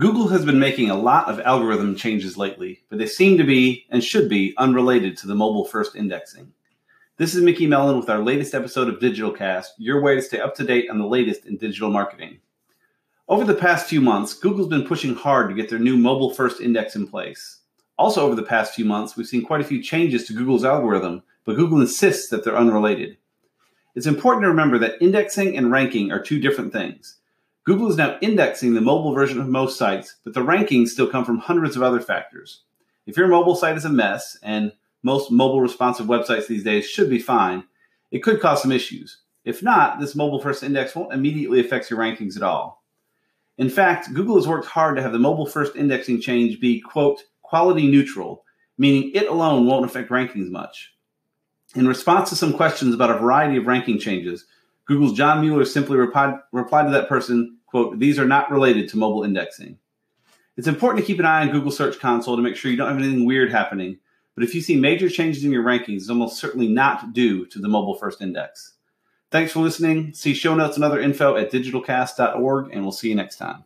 Google has been making a lot of algorithm changes lately, but they seem to be and should be unrelated to the mobile first indexing. This is Mickey Mellen with our latest episode of DigitalCast, your way to stay up to date on the latest in digital marketing. Over the past few months, Google's been pushing hard to get their new mobile first index in place. Also, over the past few months, we've seen quite a few changes to Google's algorithm, but Google insists that they're unrelated. It's important to remember that indexing and ranking are two different things. Google is now indexing the mobile version of most sites, but the rankings still come from hundreds of other factors. If your mobile site is a mess, and most mobile responsive websites these days should be fine, it could cause some issues. If not, this mobile first index won't immediately affect your rankings at all. In fact, Google has worked hard to have the mobile first indexing change be, quote, quality neutral, meaning it alone won't affect rankings much. In response to some questions about a variety of ranking changes, Google's John Mueller simply replied, replied to that person, quote, these are not related to mobile indexing. It's important to keep an eye on Google Search Console to make sure you don't have anything weird happening, but if you see major changes in your rankings, it's almost certainly not due to the mobile first index. Thanks for listening. See show notes and other info at digitalcast.org, and we'll see you next time.